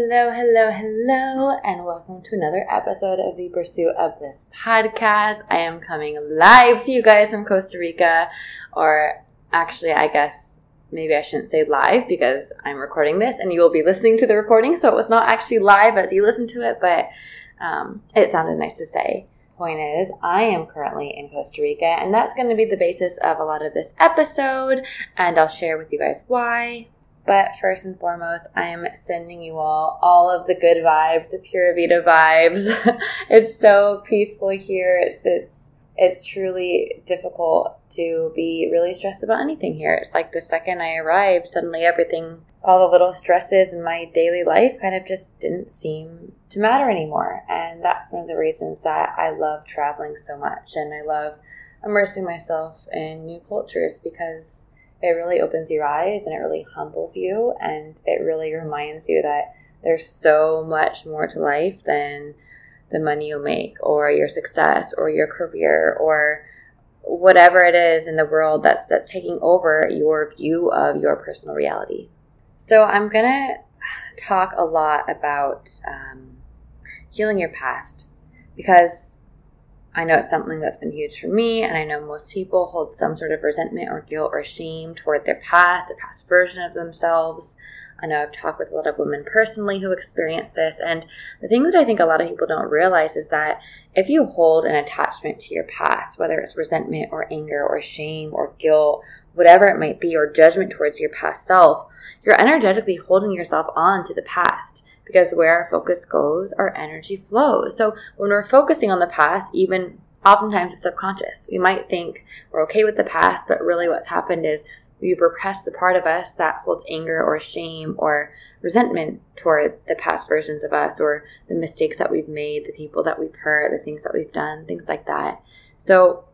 Hello, hello, hello, and welcome to another episode of the Pursuit of Bliss podcast. I am coming live to you guys from Costa Rica, or actually, I guess maybe I shouldn't say live because I'm recording this and you will be listening to the recording, so it was not actually live as you listen to it, but um, it sounded nice to say. Point is, I am currently in Costa Rica, and that's going to be the basis of a lot of this episode, and I'll share with you guys why, but first and foremost, I am sending you all all of the good vibes, the Pura Vida vibes. it's so peaceful here. It's it's it's truly difficult to be really stressed about anything here. It's like the second I arrived, suddenly everything, all the little stresses in my daily life kind of just didn't seem to matter anymore. And that's one of the reasons that I love traveling so much and I love immersing myself in new cultures because it really opens your eyes and it really humbles you and it really reminds you that there's so much more to life than the money you make or your success or your career or whatever it is in the world that's that's taking over your view of your personal reality. So I'm gonna talk a lot about um, healing your past because I know it's something that's been huge for me, and I know most people hold some sort of resentment or guilt or shame toward their past, a past version of themselves. I know I've talked with a lot of women personally who experience this, and the thing that I think a lot of people don't realize is that if you hold an attachment to your past, whether it's resentment or anger or shame or guilt, whatever it might be, or judgment towards your past self, you're energetically holding yourself on to the past because where our focus goes, our energy flows. So when we're focusing on the past, even oftentimes it's subconscious. We might think we're okay with the past, but really what's happened is we've repressed the part of us that holds anger or shame or resentment toward the past versions of us or the mistakes that we've made, the people that we've hurt, the things that we've done, things like that. So,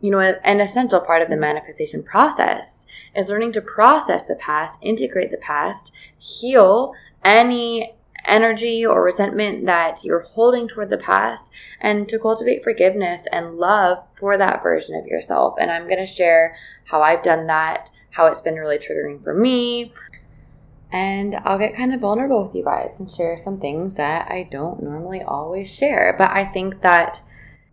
you know, an essential part of the manifestation process is learning to process the past, integrate the past, heal any energy or resentment that you're holding toward the past and to cultivate forgiveness and love for that version of yourself. And I'm going to share how I've done that, how it's been really triggering for me. And I'll get kind of vulnerable with you guys and share some things that I don't normally always share. But I think that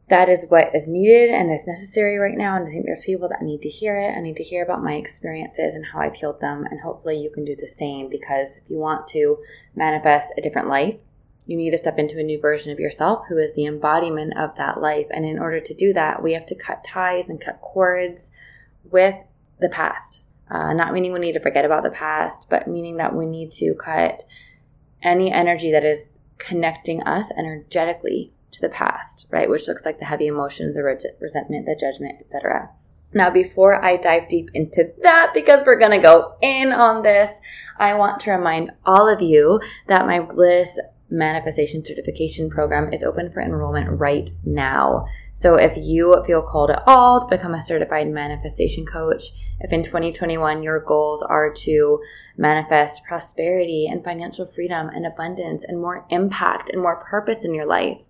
that is what is needed and is necessary right now. And I think there's people that need to hear it. I need to hear about my experiences and how I've healed them. And hopefully you can do the same because if you want to manifest a different life, you need to step into a new version of yourself who is the embodiment of that life. And in order to do that, we have to cut ties and cut cords with the past. Uh, not meaning we need to forget about the past, but meaning that we need to cut any energy that is connecting us energetically to the past, right? Which looks like the heavy emotions, the re- resentment, the judgment, etc. Now, before I dive deep into that, because we're going to go in on this, I want to remind all of you that my Bliss manifestation certification program is open for enrollment right now. So if you feel called at all to become a certified manifestation coach, if in 2021 your goals are to manifest prosperity and financial freedom and abundance and more impact and more purpose in your life,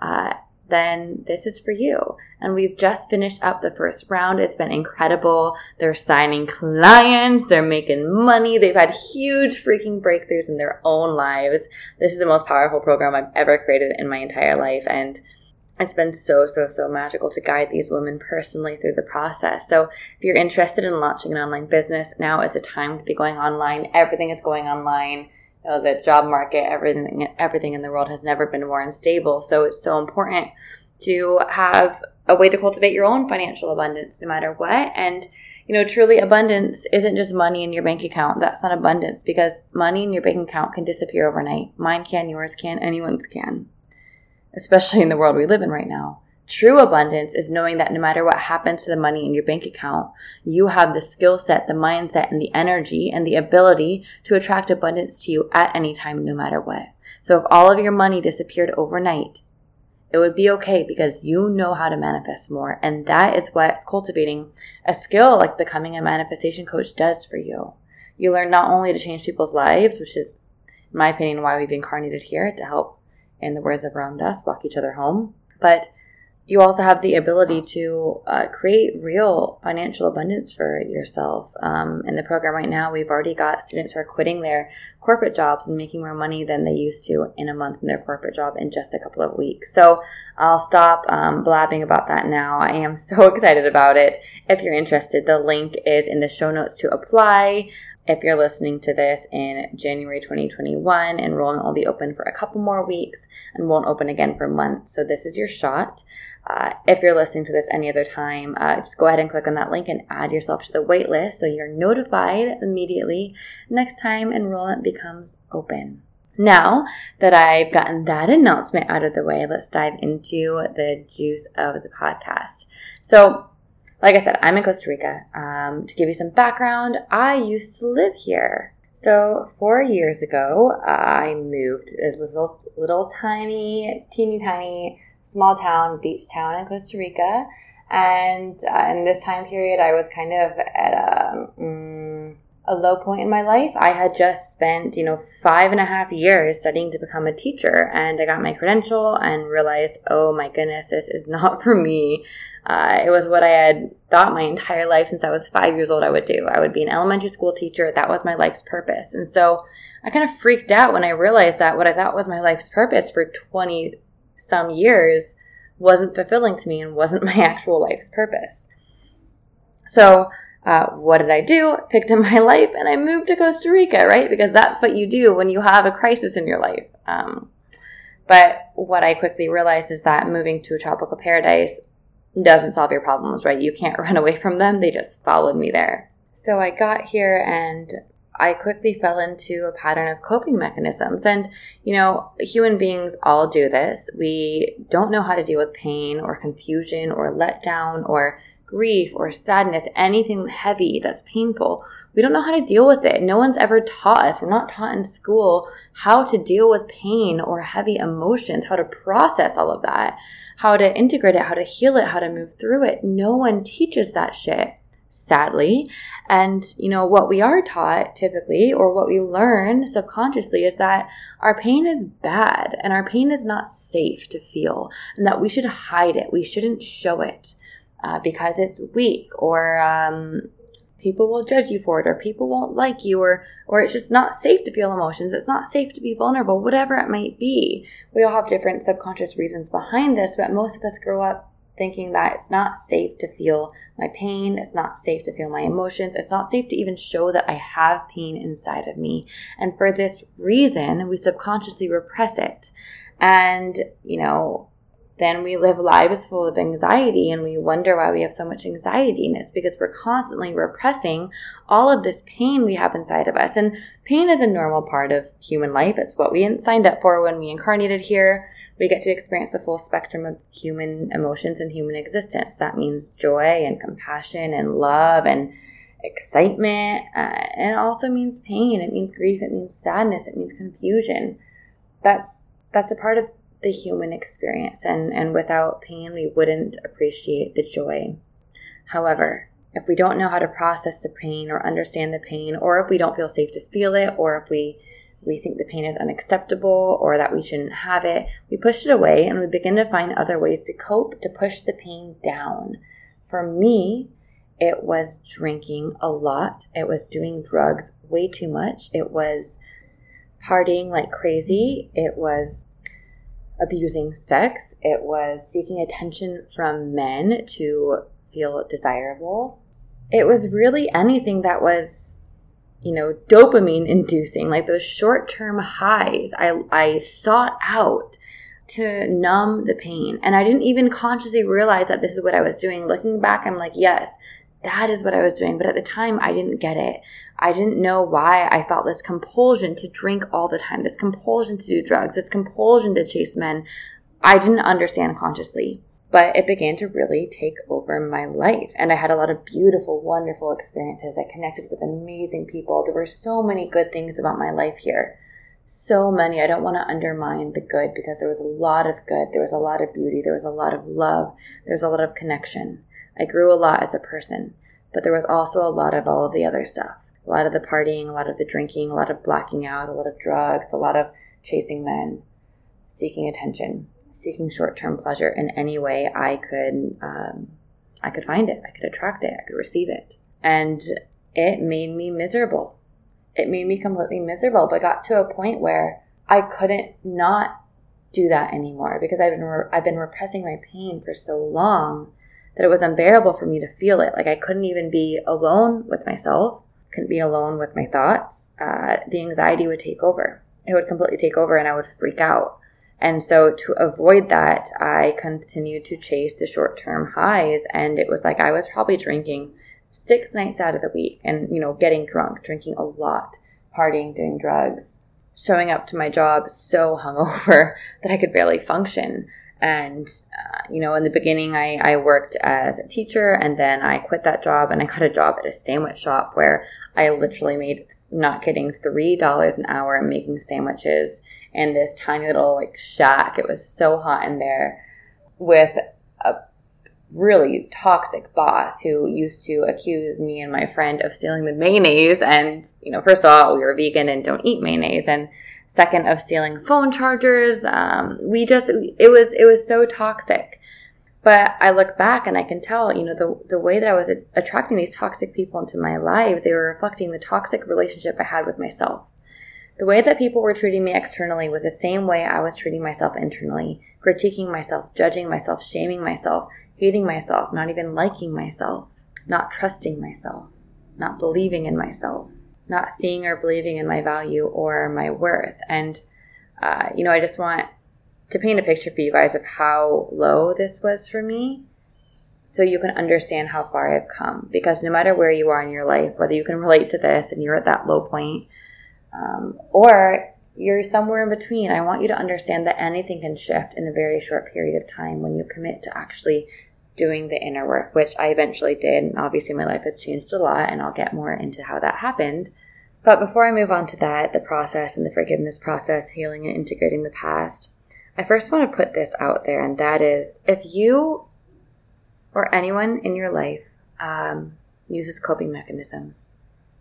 uh, then this is for you. And we've just finished up the first round. It's been incredible. They're signing clients, they're making money, they've had huge freaking breakthroughs in their own lives. This is the most powerful program I've ever created in my entire life. And it's been so, so, so magical to guide these women personally through the process. So, if you're interested in launching an online business, now is the time to be going online. Everything is going online know, the job market, everything, everything in the world has never been more unstable. So it's so important to have a way to cultivate your own financial abundance no matter what. And you know, truly abundance isn't just money in your bank account. That's not abundance because money in your bank account can disappear overnight. Mine can, yours can, anyone's can, especially in the world we live in right now. True abundance is knowing that no matter what happens to the money in your bank account, you have the skill set, the mindset, and the energy and the ability to attract abundance to you at any time, no matter what. So if all of your money disappeared overnight, it would be okay because you know how to manifest more. And that is what cultivating a skill like becoming a manifestation coach does for you. You learn not only to change people's lives, which is, in my opinion, why we've incarnated here to help, in the words of Ram Dass, walk each other home, but you also have the ability to uh, create real financial abundance for yourself. Um, in the program right now, we've already got students who are quitting their corporate jobs and making more money than they used to in a month in their corporate job in just a couple of weeks. So I'll stop um, blabbing about that now. I am so excited about it. If you're interested, the link is in the show notes to apply. If you're listening to this in January 2021, enrollment will be open for a couple more weeks and won't open again for months. So this is your shot. Uh, if you're listening to this any other time, uh, just go ahead and click on that link and add yourself to the wait list so you're notified immediately next time enrollment becomes open. Now that I've gotten that announcement out of the way, let's dive into the juice of the podcast. So, like I said, I'm in Costa Rica. Um, to give you some background, I used to live here. So four years ago, I moved It was a little, little tiny, teeny tiny small town, beach town in Costa Rica. And uh, in this time period, I was kind of at a, um, a low point in my life. I had just spent, you know, five and a half years studying to become a teacher, and I got my credential and realized, oh my goodness, this is not for me. Uh, it was what I had thought my entire life since I was five years old I would do. I would be an elementary school teacher. That was my life's purpose. And so I kind of freaked out when I realized that what I thought was my life's purpose for 20 some years wasn't fulfilling to me and wasn't my actual life's purpose. So, uh, what did I do? I picked up my life and I moved to Costa Rica, right? Because that's what you do when you have a crisis in your life. Um, but what I quickly realized is that moving to a tropical paradise doesn't solve your problems, right? You can't run away from them, they just followed me there. So I got here and I quickly fell into a pattern of coping mechanisms. And, you know, human beings all do this. We don't know how to deal with pain or confusion or letdown or grief or sadness, anything heavy that's painful. We don't know how to deal with it. No one's ever taught us. We're not taught in school how to deal with pain or heavy emotions, how to process all of that, how to integrate it, how to heal it, how to move through it. No one teaches that shit sadly. And, you know, what we are taught typically, or what we learn subconsciously, is that our pain is bad and our pain is not safe to feel, and that we should hide it. We shouldn't show it uh, because it's weak, or um, people will judge you for it, or people won't like you, or or it's just not safe to feel emotions. It's not safe to be vulnerable, whatever it might be. We all have different subconscious reasons behind this, but most of us grow up thinking that it's not safe to feel my pain, it's not safe to feel my emotions, it's not safe to even show that I have pain inside of me. And for this reason, we subconsciously repress it. And, you know, then we live lives full of anxiety and we wonder why we have so much anxiety. And it's because we're constantly repressing all of this pain we have inside of us. And pain is a normal part of human life. It's what we signed up for when we incarnated here we get to experience the full spectrum of human emotions and human existence. That means joy and compassion and love and excitement. Uh, and it also means pain. It means grief. It means sadness. It means confusion. That's that's a part of the human experience. And, and without pain, we wouldn't appreciate the joy. However, if we don't know how to process the pain or understand the pain, or if we don't feel safe to feel it, or if we we think the pain is unacceptable or that we shouldn't have it, we push it away and we begin to find other ways to cope to push the pain down. For me, it was drinking a lot, it was doing drugs way too much, it was partying like crazy, it was abusing sex, it was seeking attention from men to feel desirable. It was really anything that was you know, dopamine inducing, like those short term highs I, I sought out to numb the pain. And I didn't even consciously realize that this is what I was doing. Looking back, I'm like, yes, that is what I was doing. But at the time, I didn't get it. I didn't know why I felt this compulsion to drink all the time, this compulsion to do drugs, this compulsion to chase men. I didn't understand consciously, but it began to really take over my life. And I had a lot of beautiful, wonderful experiences. I connected with amazing people. There were so many good things about my life here so many. I don't want to undermine the good because there was a lot of good. There was a lot of beauty. There was a lot of love. There was a lot of connection. I grew a lot as a person, but there was also a lot of all of the other stuff. A lot of the partying, a lot of the drinking, a lot of blacking out, a lot of drugs, a lot of chasing men, seeking attention, seeking short-term pleasure in any way I could. Um, I could find it. I could attract it. I could receive it, and it made me miserable it made me completely miserable, but got to a point where I couldn't not do that anymore because I've been re- I've been repressing my pain for so long that it was unbearable for me to feel it. Like I couldn't even be alone with myself, couldn't be alone with my thoughts. Uh, the anxiety would take over. It would completely take over, and I would freak out. And so to avoid that, I continued to chase the short term highs, and it was like I was probably drinking six nights out of the week and, you know, getting drunk, drinking a lot, partying, doing drugs, showing up to my job so hungover that I could barely function. And, uh, you know, in the beginning, I, I worked as a teacher and then I quit that job and I got a job at a sandwich shop where I literally made, not kidding, $3 an hour making sandwiches in this tiny little like shack. It was so hot in there with a really toxic boss who used to accuse me and my friend of stealing the mayonnaise. And, you know, first of all, we were vegan and don't eat mayonnaise. And second, of stealing phone chargers. Um, we just, it was, it was so toxic. But I look back and I can tell, you know, the, the way that I was attracting these toxic people into my lives, they were reflecting the toxic relationship I had with myself. The way that people were treating me externally was the same way I was treating myself internally, critiquing myself, judging myself, shaming myself, hating myself, not even liking myself, not trusting myself, not believing in myself, not seeing or believing in my value or my worth. And, uh, you know, I just want to paint a picture for you guys of how low this was for me so you can understand how far I've come. Because no matter where you are in your life, whether you can relate to this and you're at that low point, um, or you're somewhere in between, I want you to understand that anything can shift in a very short period of time when you commit to actually doing the inner work, which I eventually did. And obviously, my life has changed a lot, and I'll get more into how that happened. But before I move on to that, the process and the forgiveness process, healing and integrating the past, I first want to put this out there, and that is if you or anyone in your life um, uses coping mechanisms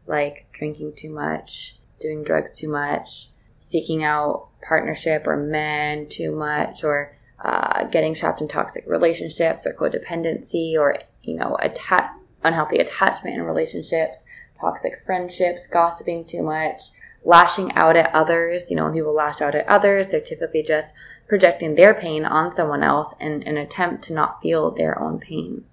like drinking too much, doing drugs too much, seeking out partnership or men too much, or uh, getting trapped in toxic relationships or codependency or you know atta- unhealthy attachment in relationships toxic friendships gossiping too much lashing out at others. You know when people lash out at others they're typically just projecting their pain on someone else in an attempt to not feel their own pain.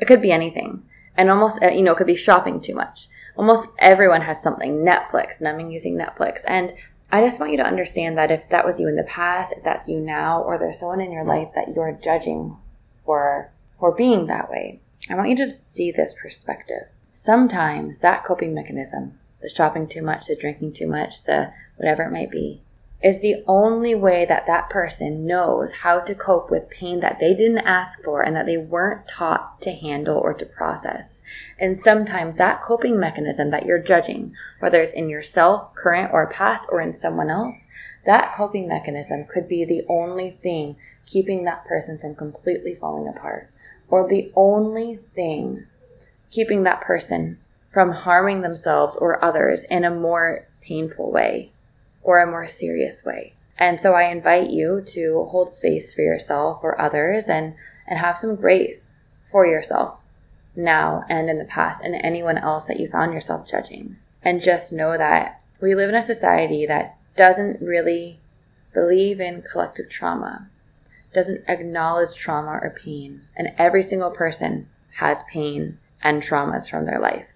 It could be anything. And almost uh, you know it could be shopping too much almost everyone has something netflix numbing using netflix and I just want you to understand that if that was you in the past, if that's you now, or there's someone in your mm. life that you're judging for for being that way, I want you to see this perspective. Sometimes that coping mechanism, the shopping too much, the drinking too much, the whatever it might be, is the only way that that person knows how to cope with pain that they didn't ask for and that they weren't taught to handle or to process. And sometimes that coping mechanism that you're judging, whether it's in yourself, current or past, or in someone else, that coping mechanism could be the only thing keeping that person from completely falling apart, or the only thing keeping that person from harming themselves or others in a more painful way or a more serious way. And so I invite you to hold space for yourself or others and, and have some grace for yourself now and in the past and anyone else that you found yourself judging. And just know that we live in a society that doesn't really believe in collective trauma, doesn't acknowledge trauma or pain. And every single person has pain and traumas from their life.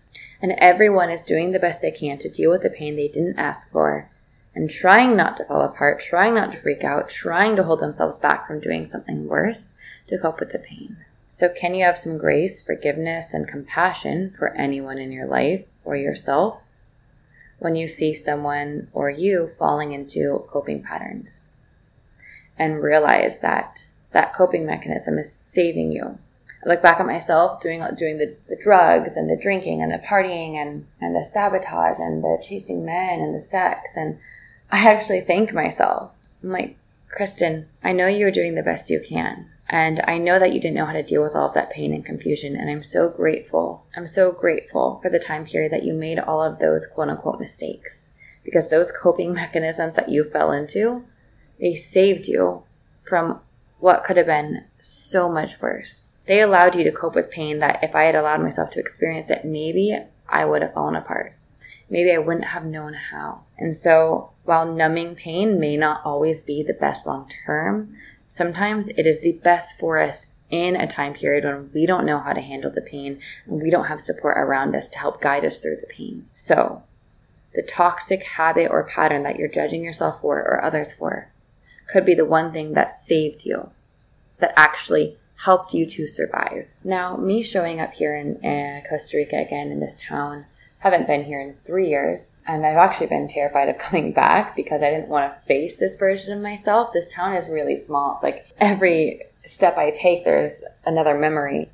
And everyone is doing the best they can to deal with the pain they didn't ask for and trying not to fall apart, trying not to freak out, trying to hold themselves back from doing something worse to cope with the pain. So, can you have some grace, forgiveness, and compassion for anyone in your life or yourself when you see someone or you falling into coping patterns? And realize that that coping mechanism is saving you. I look back at myself doing doing the, the drugs and the drinking and the partying and, and the sabotage and the chasing men and the sex and I actually thank myself. I'm like, Kristen, I know you're doing the best you can. And I know that you didn't know how to deal with all of that pain and confusion. And I'm so grateful. I'm so grateful for the time period that you made all of those quote unquote mistakes. Because those coping mechanisms that you fell into, they saved you from what could have been so much worse. They allowed you to cope with pain that if I had allowed myself to experience it, maybe I would have fallen apart. Maybe I wouldn't have known how. And so while numbing pain may not always be the best long term, sometimes it is the best for us in a time period when we don't know how to handle the pain and we don't have support around us to help guide us through the pain. So, the toxic habit or pattern that you're judging yourself for or others for could be the one thing that saved you, that actually helped you to survive. Now, me showing up here in uh, Costa Rica again in this town, haven't been here in three years, and I've actually been terrified of coming back because I didn't want to face this version of myself. This town is really small. It's like every step I take, there's another memory.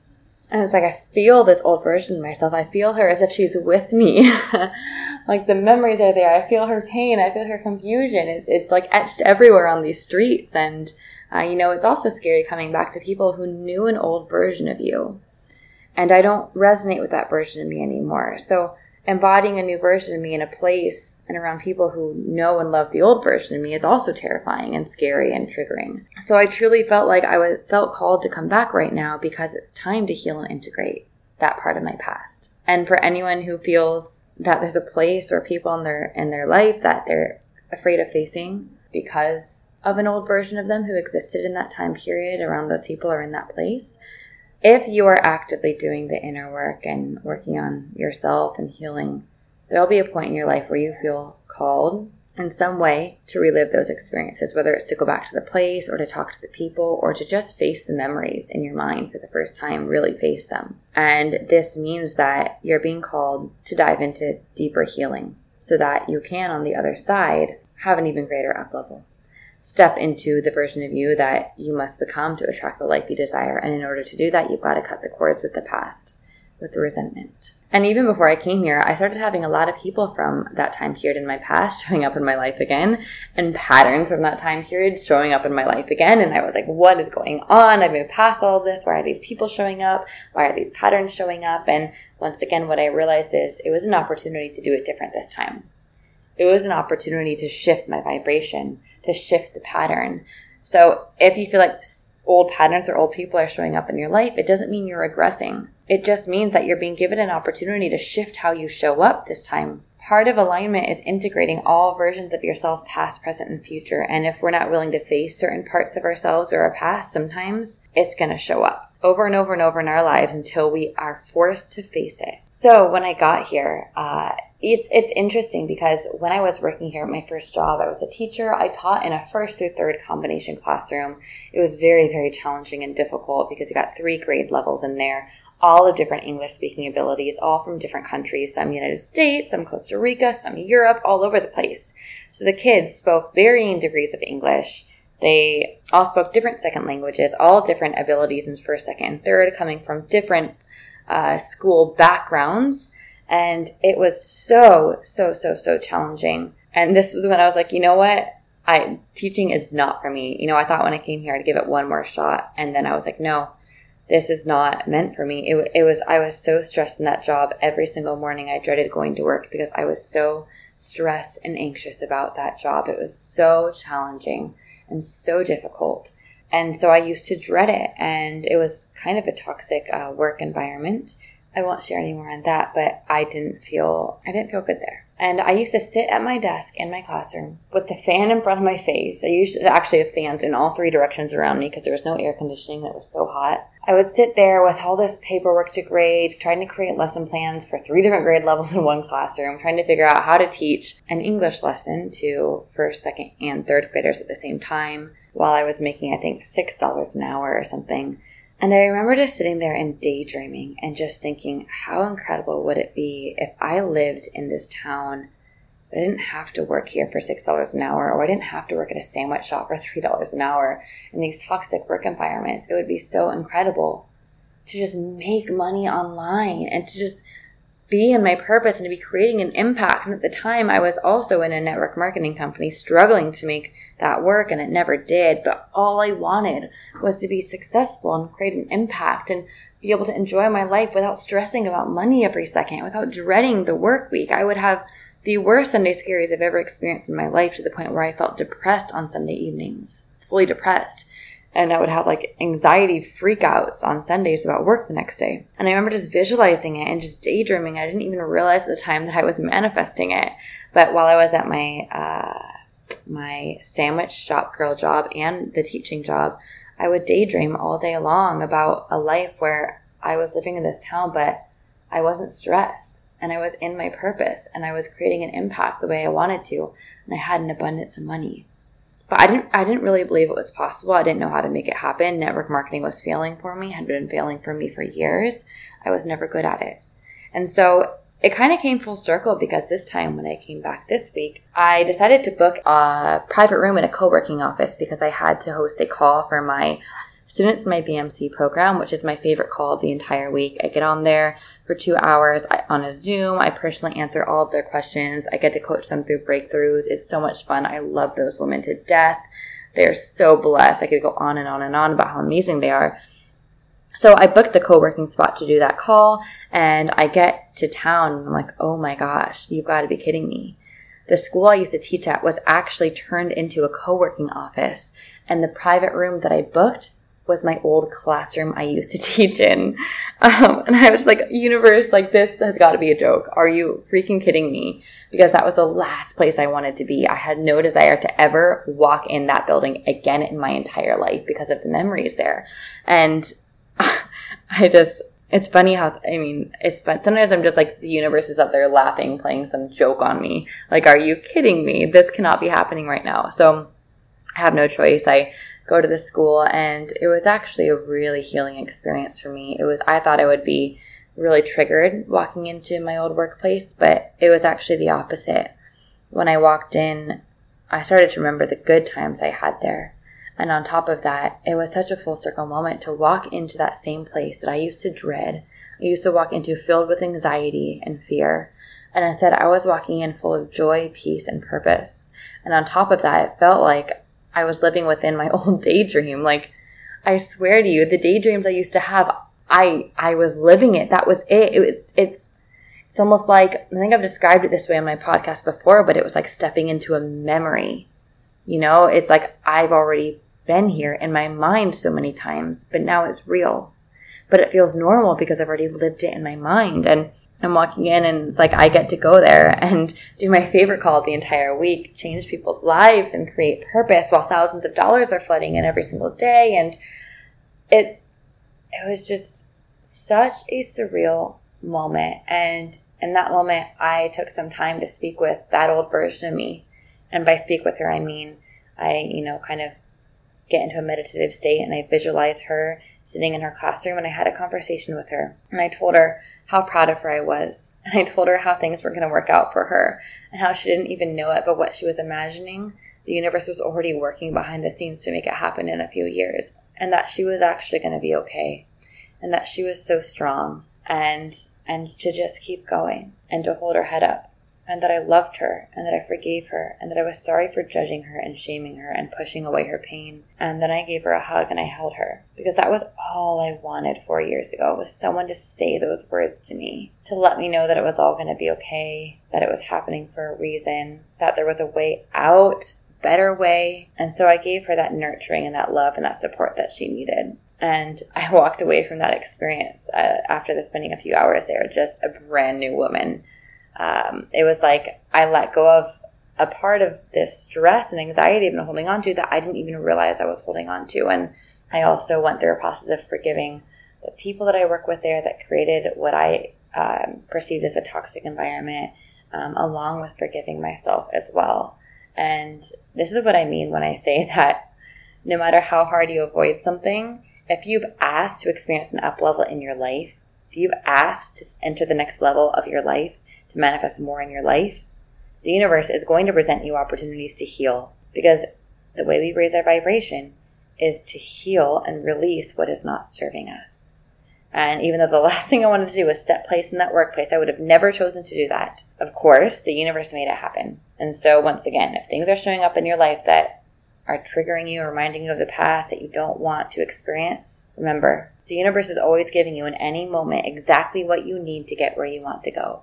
And it's like I feel this old version of myself. I feel her as if she's with me. like the memories are there. I feel her pain. I feel her confusion. It's, it's like etched everywhere on these streets. And, uh, you know, it's also scary coming back to people who knew an old version of you. And I don't resonate with that version of me anymore. So embodying a new version of me in a place and around people who know and love the old version of me is also terrifying and scary and triggering. So I truly felt like I was, felt called to come back right now because it's time to heal and integrate that part of my past. And for anyone who feels that there's a place or people in their in their life that they're afraid of facing because of an old version of them who existed in that time period around those people or in that place, if you are actively doing the inner work and working on yourself and healing, there'll be a point in your life where you feel called in some way to relive those experiences, whether it's to go back to the place or to talk to the people or to just face the memories in your mind for the first time, really face them. And this means that you're being called to dive into deeper healing so that you can, on the other side, have an even greater up level step into the version of you that you must become to attract the life you desire. And in order to do that, you've got to cut the cords with the past, with the resentment. And even before I came here, I started having a lot of people from that time period in my past showing up in my life again, and patterns from that time period showing up in my life again. And I was like, what is going on? I've moved past all this. Why are these people showing up? Why are these patterns showing up? And once again, what I realized is it was an opportunity to do it different this time it was an opportunity to shift my vibration, to shift the pattern. So if you feel like old patterns or old people are showing up in your life, it doesn't mean you're regressing. It just means that you're being given an opportunity to shift how you show up this time. Part of alignment is integrating all versions of yourself, past, present, and future. And if we're not willing to face certain parts of ourselves or our past, sometimes it's going to show up over and over and over in our lives until we are forced to face it. So when I got here, uh, it's it's interesting because when I was working here at my first job, I was a teacher. I taught in a first through third combination classroom. It was very very challenging and difficult because you got three grade levels in there, all of different English speaking abilities, all from different countries, some United States, some Costa Rica, some Europe, all over the place. So the kids spoke varying degrees of English. They all spoke different second languages, all different abilities in first, second, and third, coming from different uh, school backgrounds. And it was so, so, so, so challenging. And this was when I was like, you know what? I teaching is not for me. You know, I thought when I came here I'd give it one more shot, and then I was like, no, this is not meant for me. It, it was I was so stressed in that job every single morning. I dreaded going to work because I was so stressed and anxious about that job. It was so challenging and so difficult. And so I used to dread it, and it was kind of a toxic uh, work environment. I won't share any more on that, but I didn't feel I didn't feel good there. And I used to sit at my desk in my classroom with the fan in front of my face. I used to actually have fans in all three directions around me because there was no air conditioning. It was so hot. I would sit there with all this paperwork to grade, trying to create lesson plans for three different grade levels in one classroom, trying to figure out how to teach an English lesson to first, second, and third graders at the same time while I was making, I think, $6 an hour or something And I remember just sitting there and daydreaming and just thinking, how incredible would it be if I lived in this town but I didn't have to work here for $6 an hour, or I didn't have to work at a sandwich shop for $3 an hour in these toxic work environments. It would be so incredible to just make money online and to just be in my purpose and to be creating an impact. And at the time, I was also in a network marketing company struggling to make that work, and it never did. But all I wanted was to be successful and create an impact and be able to enjoy my life without stressing about money every second, without dreading the work week. I would have the worst Sunday scaries I've ever experienced in my life to the point where I felt depressed on Sunday evenings, fully depressed and I would have like anxiety freakouts on Sundays about work the next day. And I remember just visualizing it and just daydreaming. I didn't even realize at the time that I was manifesting it. But while I was at my uh, my sandwich shop girl job and the teaching job, I would daydream all day long about a life where I was living in this town, but I wasn't stressed and I was in my purpose and I was creating an impact the way I wanted to, and I had an abundance of money but I didn't I didn't really believe it was possible. I didn't know how to make it happen. Network marketing was failing for me, had been failing for me for years. I was never good at it. And so it kind of came full circle because this time when I came back this week, I decided to book a private room in a co-working office because I had to host a call for my students my BMC program, which is my favorite call the entire week. I get on there for two hours on a Zoom. I personally answer all of their questions. I get to coach them through breakthroughs. It's so much fun. I love those women to death. They're so blessed. I could go on and on and on about how amazing they are. So I booked the co-working spot to do that call and I get to town and I'm like, oh my gosh, you've got to be kidding me. The school I used to teach at was actually turned into a co-working office and the private room that I booked was my old classroom I used to teach in. Um, and I was like, universe, like this has got to be a joke. Are you freaking kidding me? Because that was the last place I wanted to be. I had no desire to ever walk in that building again in my entire life because of the memories there. And I just, it's funny how, I mean, it's fun. Sometimes I'm just like, the universe is up there laughing, playing some joke on me. Like, are you kidding me? This cannot be happening right now. So I have no choice. I go to the school and it was actually a really healing experience for me. It was I thought I would be really triggered walking into my old workplace, but it was actually the opposite. When I walked in, I started to remember the good times I had there. And on top of that, it was such a full circle moment to walk into that same place that I used to dread. I used to walk into filled with anxiety and fear. And instead, I was walking in full of joy, peace, and purpose. And on top of that, it felt like I was living within my old daydream. Like, I swear to you, the daydreams I used to have, I I was living it. That was it. It's it's it's almost like I think I've described it this way on my podcast before, but it was like stepping into a memory. You know, it's like I've already been here in my mind so many times, but now it's real. But it feels normal because I've already lived it in my mind. And I'm walking in and it's like I get to go there and do my favorite call the entire week, change people's lives and create purpose while thousands of dollars are flooding in every single day. And it's, it was just such a surreal moment. And in that moment, I took some time to speak with that old version of me. And by speak with her, I mean, I, you know, kind of get into a meditative state and I visualize her sitting in her classroom and I had a conversation with her. And I told her how proud of her I was. And I told her how things were going to work out for her and how she didn't even know it, but what she was imagining, the universe was already working behind the scenes to make it happen in a few years. And that she was actually going to be okay. And that she was so strong and and to just keep going and to hold her head up and that I loved her, and that I forgave her, and that I was sorry for judging her and shaming her and pushing away her pain. And then I gave her a hug and I held her because that was all I wanted four years ago was someone to say those words to me, to let me know that it was all going to be okay, that it was happening for a reason, that there was a way out, better way. And so I gave her that nurturing and that love and that support that she needed. And I walked away from that experience uh, after the spending a few hours there, just a brand new woman um, it was like I let go of a part of this stress and anxiety I've been holding on to that I didn't even realize I was holding on to. And I also went through a process of forgiving the people that I work with there that created what I um, perceived as a toxic environment, um, along with forgiving myself as well. And this is what I mean when I say that no matter how hard you avoid something, if you've asked to experience an up level in your life, if you've asked to enter the next level of your life, manifest more in your life, the universe is going to present you opportunities to heal because the way we raise our vibration is to heal and release what is not serving us. And even though the last thing I wanted to do was set place in that workplace, I would have never chosen to do that. Of course, the universe made it happen. And so, once again, if things are showing up in your life that are triggering you, reminding you of the past that you don't want to experience, remember, the universe is always giving you in any moment exactly what you need to get where you want to go.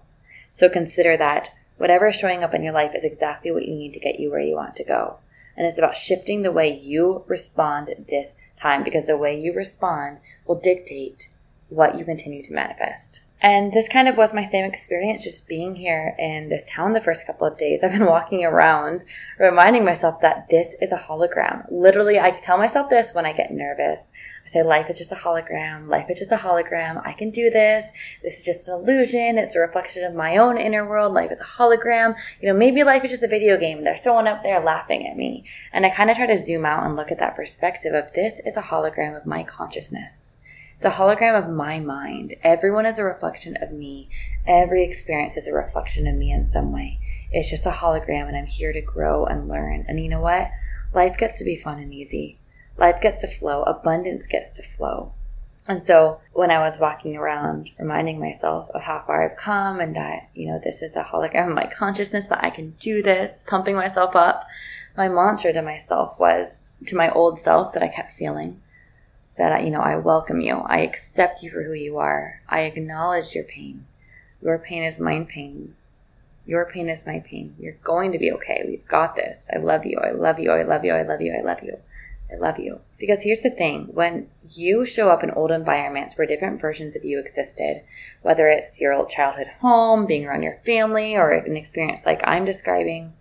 So consider that whatever is showing up in your life is exactly what you need to get you where you want to go. And it's about shifting the way you respond this time because the way you respond will dictate what you continue to manifest. And this kind of was my same experience just being here in this town the first couple of days. I've been walking around reminding myself that this is a hologram. Literally, I tell myself this when I get nervous. I say, life is just a hologram. Life is just a hologram. I can do this. This is just an illusion. It's a reflection of my own inner world. Life is a hologram. You know, maybe life is just a video game. There's someone up there laughing at me. And I kind of try to zoom out and look at that perspective of this is a hologram of my consciousness. It's a hologram of my mind. Everyone is a reflection of me. Every experience is a reflection of me in some way. It's just a hologram, and I'm here to grow and learn. And you know what? Life gets to be fun and easy. Life gets to flow. Abundance gets to flow. And so when I was walking around reminding myself of how far I've come and that, you know, this is a hologram of my consciousness, that I can do this, pumping myself up, my mantra to myself was, to my old self that I kept feeling, said, you know, I welcome you. I accept you for who you are. I acknowledge your pain. Your pain is my pain. Your pain is my pain. You're going to be okay. We've got this. I love you. I love you. I love you. I love you. I love you. I love you. Because here's the thing when you show up in old environments where different versions of you existed, whether it's your old childhood home, being around your family, or an experience like I'm describing,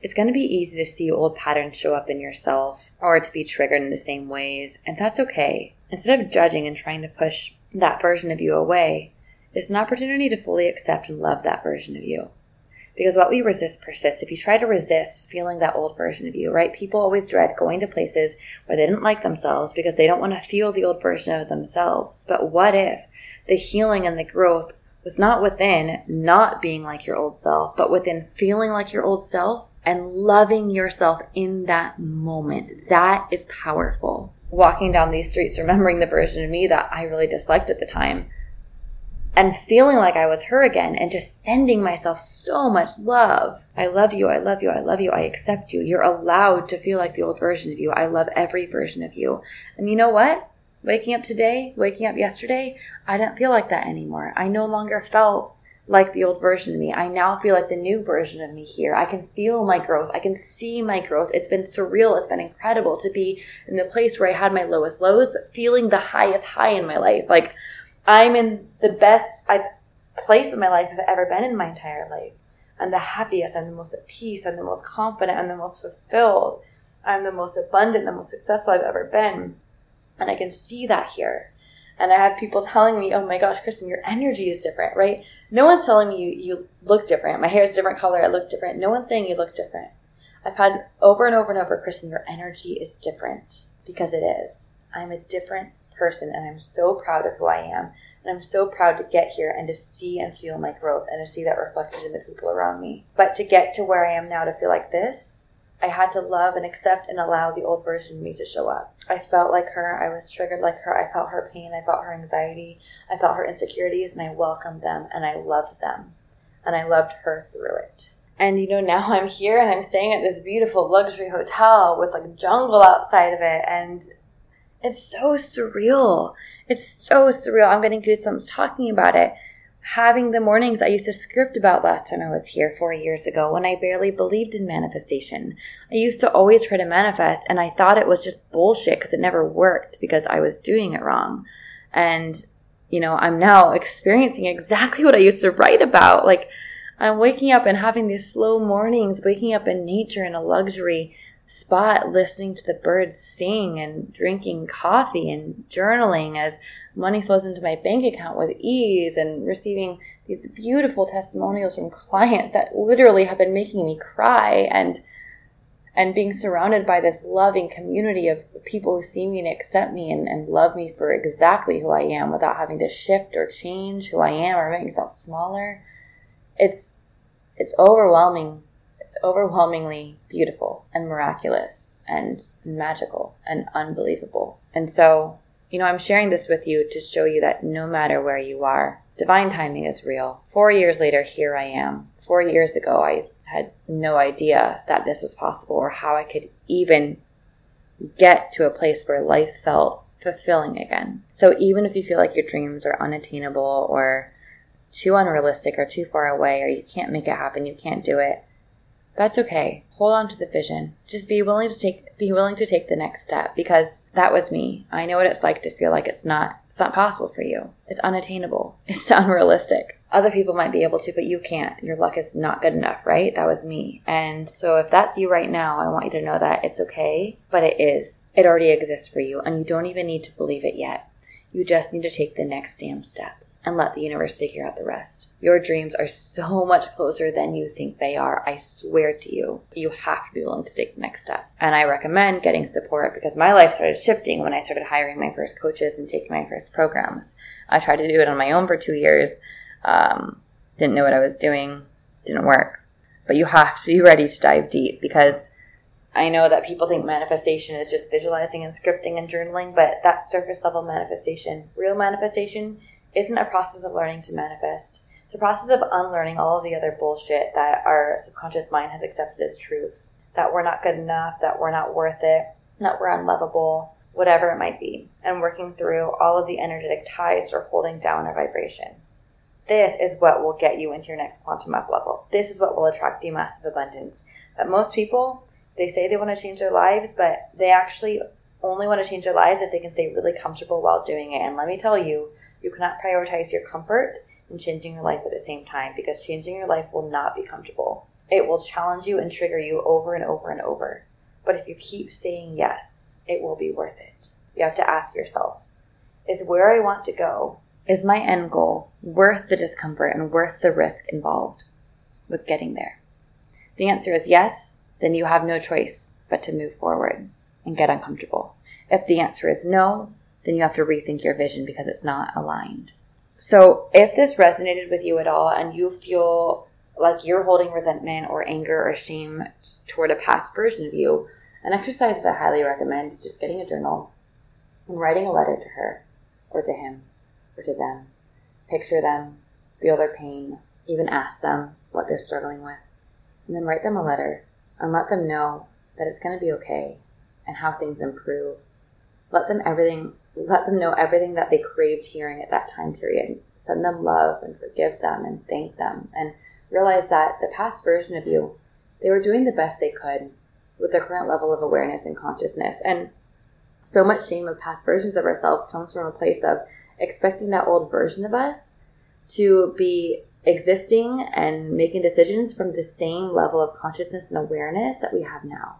it's going to be easy to see old patterns show up in yourself or to be triggered in the same ways, and that's okay. Instead of judging and trying to push that version of you away, it's an opportunity to fully accept and love that version of you. Because what we resist persists. If you try to resist feeling that old version of you, right? People always dread going to places where they didn't like themselves because they don't want to feel the old version of themselves. But what if the healing and the growth was not within not being like your old self, but within feeling like your old self and loving yourself in that moment. That is powerful. Walking down these streets, remembering the version of me that I really disliked at the time, and feeling like I was her again, and just sending myself so much love. I love you, I love you, I love you, I accept you. You're allowed to feel like the old version of you. I love every version of you. And you know what? Waking up today, waking up yesterday, I didn't feel like that anymore. I no longer felt like the old version of me. I now feel like the new version of me here. I can feel my growth. I can see my growth. It's been surreal. It's been incredible to be in the place where I had my lowest lows, but feeling the highest high in my life. Like I'm in the best place in my life I've ever been in my entire life. I'm the happiest. I'm the most at peace. I'm the most confident. I'm the most fulfilled. I'm the most abundant, the most successful I've ever been. And I can see that here. And I have people telling me, oh my gosh, Kristen, your energy is different, right? No one's telling me you, you look different. My hair is a different color. I look different. No one's saying you look different. I've had over and over and over, Kristen, your energy is different because it is. I'm a different person and I'm so proud of who I am. And I'm so proud to get here and to see and feel my growth and to see that reflected in the people around me. But to get to where I am now to feel like this, I had to love and accept and allow the old version of me to show up. I felt like her. I was triggered like her. I felt her pain. I felt her anxiety. I felt her insecurities, and I welcomed them and I loved them. And I loved her through it. And you know, now I'm here and I'm staying at this beautiful luxury hotel with like jungle outside of it. And it's so surreal. It's so surreal. I'm getting goosebumps talking about it having the mornings I used to script about last time I was here four years ago when I barely believed in manifestation. I used to always try to manifest and I thought it was just bullshit because it never worked because I was doing it wrong. And, you know, I'm now experiencing exactly what I used to write about. Like, I'm waking up and having these slow mornings, waking up in nature in a luxury spot, listening to the birds sing and drinking coffee and journaling as money flows into my bank account with ease and receiving these beautiful testimonials from clients that literally have been making me cry and and being surrounded by this loving community of people who see me and accept me and, and love me for exactly who I am without having to shift or change who I am or make myself smaller. It's it's overwhelming. It's overwhelmingly beautiful and miraculous and magical and unbelievable. And so, you know, I'm sharing this with you to show you that no matter where you are, divine timing is real. Four years later, here I am. Four years ago, I had no idea that this was possible or how I could even get to a place where life felt fulfilling again. So even if you feel like your dreams are unattainable or too unrealistic or too far away or you can't make it happen, you can't do it, that's okay. Hold on to the vision. Just be willing to take be willing to take the next step because that was me. I know what it's like to feel like it's not it's not possible for you. It's unattainable. It's unrealistic. Other people might be able to, but you can't. Your luck is not good enough, right? That was me. And so if that's you right now, I want you to know that it's okay, but it is. It already exists for you and you don't even need to believe it yet. You just need to take the next damn step and let the universe figure out the rest. Your dreams are so much closer than you think they are. I swear to you. You have to be willing to take the next step. And I recommend getting support because my life started shifting when I started hiring my first coaches and taking my first programs. I tried to do it on my own for two years. Um, didn't know what I was doing. Didn't work. But you have to be ready to dive deep because I know that people think manifestation is just visualizing and scripting and journaling, but that's surface level manifestation. Real manifestation isn't a process of learning to manifest. It's a process of unlearning all of the other bullshit that our subconscious mind has accepted as truth. That we're not good enough, that we're not worth it, that we're unlovable, whatever it might be, and working through all of the energetic ties that are holding down our vibration. This is what will get you into your next quantum up level. This is what will attract you massive abundance. But most people, they say they want to change their lives, but they actually only want to change their lives if they can stay really comfortable while doing it. And let me tell you, you cannot prioritize your comfort and changing your life at the same time because changing your life will not be comfortable. It will challenge you and trigger you over and over and over. But if you keep saying yes, it will be worth it. You have to ask yourself is where I want to go, is my end goal worth the discomfort and worth the risk involved with getting there? The answer is yes, then you have no choice but to move forward and get uncomfortable. If the answer is no, then you have to rethink your vision because it's not aligned. So, if this resonated with you at all and you feel like you're holding resentment or anger or shame toward a past version of you, an exercise that I highly recommend is just getting a journal and writing a letter to her or to him or to them. Picture them, feel their pain, even ask them what they're struggling with, and then write them a letter and let them know that it's going to be okay and how things improve. Let them everything let them know everything that they craved hearing at that time period. Send them love and forgive them and thank them and realize that the past version of you, they were doing the best they could with their current level of awareness and consciousness. And so much shame of past versions of ourselves comes from a place of expecting that old version of us to be existing and making decisions from the same level of consciousness and awareness that we have now.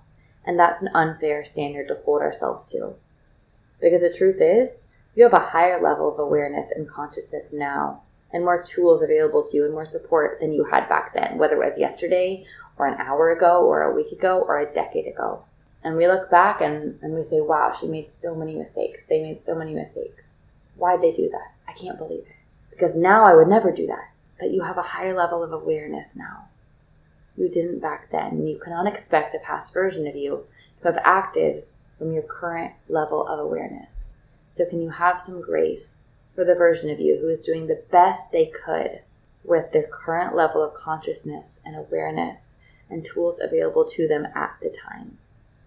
And that's an unfair standard to hold ourselves to. Because the truth is, you have a higher level of awareness and consciousness now, and more tools available to you, and more support than you had back then, whether it was yesterday, or an hour ago, or a week ago, or a decade ago. And we look back and, and we say, wow, she made so many mistakes. They made so many mistakes. Why'd they do that? I can't believe it. Because now I would never do that. But you have a higher level of awareness now you didn't back then. You cannot expect a past version of you to have acted from your current level of awareness. So, can you have some grace for the version of you who is doing the best they could with their current level of consciousness and awareness and tools available to them at the time?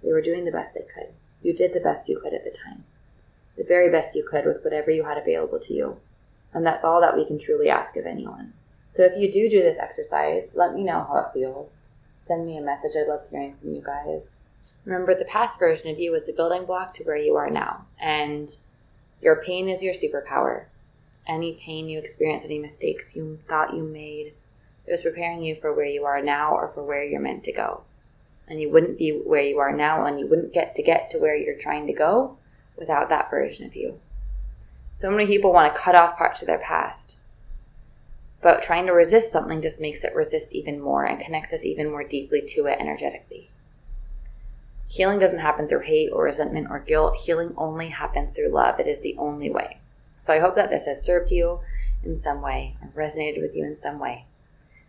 They were doing the best they could. You did the best you could at the time, the very best you could with whatever you had available to you. And that's all that we can truly ask of anyone. So if you do do this exercise, let me know how it feels. Send me a message. I love hearing from you guys. Remember, the past version of you was the building block to where you are now, and your pain is your superpower. Any pain you experience, any mistakes you thought you made, it was preparing you for where you are now or for where you're meant to go. And you wouldn't be where you are now, and you wouldn't get to get to where you're trying to go without that version of you. So many people want to cut off parts of their past but trying to resist something just makes it resist even more and connects us even more deeply to it energetically. Healing doesn't happen through hate or resentment or guilt. Healing only happens through love. It is the only way. So I hope that this has served you in some way or resonated with you in some way.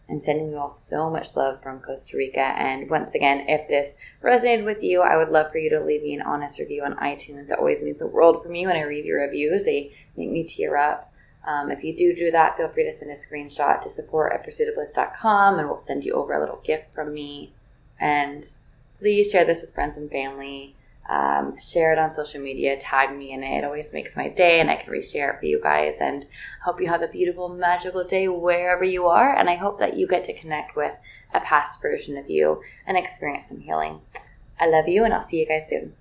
I'm sending you all so much love from Costa Rica. And once again, if this resonated with you, I would love for you to leave me an honest review on iTunes. It always means the world for me when I read your reviews. They make me tear up. Um, if you do do that, feel free to send a screenshot to support at pursuitofbliss.com and we'll send you over a little gift from me. And please share this with friends and family. Um, share it on social media, tag me in it. It always makes my day, and I can reshare it for you guys. And hope you have a beautiful, magical day wherever you are. And I hope that you get to connect with a past version of you and experience some healing. I love you, and I'll see you guys soon.